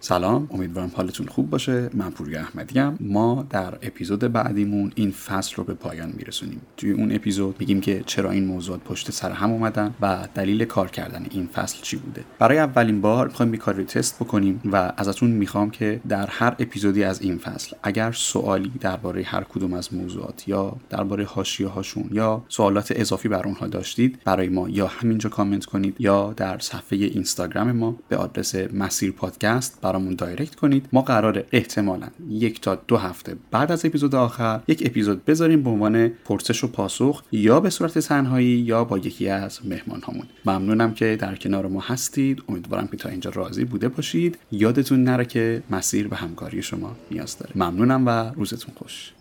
سلام امیدوارم حالتون خوب باشه. من پوریا احمدی ما در اپیزود بعدیمون این فصل رو به پایان میرسونیم. توی اون اپیزود میگیم که چرا این موضوعات پشت سر هم اومدن و دلیل کار کردن این فصل چی بوده. برای اولین بار می‌خوایم این کار رو تست بکنیم و ازتون می‌خوام که در هر اپیزودی از این فصل اگر سوالی درباره هر کدوم از موضوعات یا درباره حاشیه هاشون یا سوالات اضافی بر اونها داشتید برای ما یا همینجا کامنت کنید یا در صفحه اینستاگرام ما به آدرس مسیر پادکست برامون دایرکت کنید. ما قرار احتمالا یک تا دو هفته بعد از اپیزود آخر یک اپیزود بذاریم به عنوان پرسش و پاسخ یا به صورت تنهایی یا با یکی از مهمان هامون ممنونم که در کنار ما هستید. امیدوارم که تا اینجا راضی بوده باشید. یادتون نره که مسیر به همکاری شما نیاز داره. ممنونم و روزتون خوش.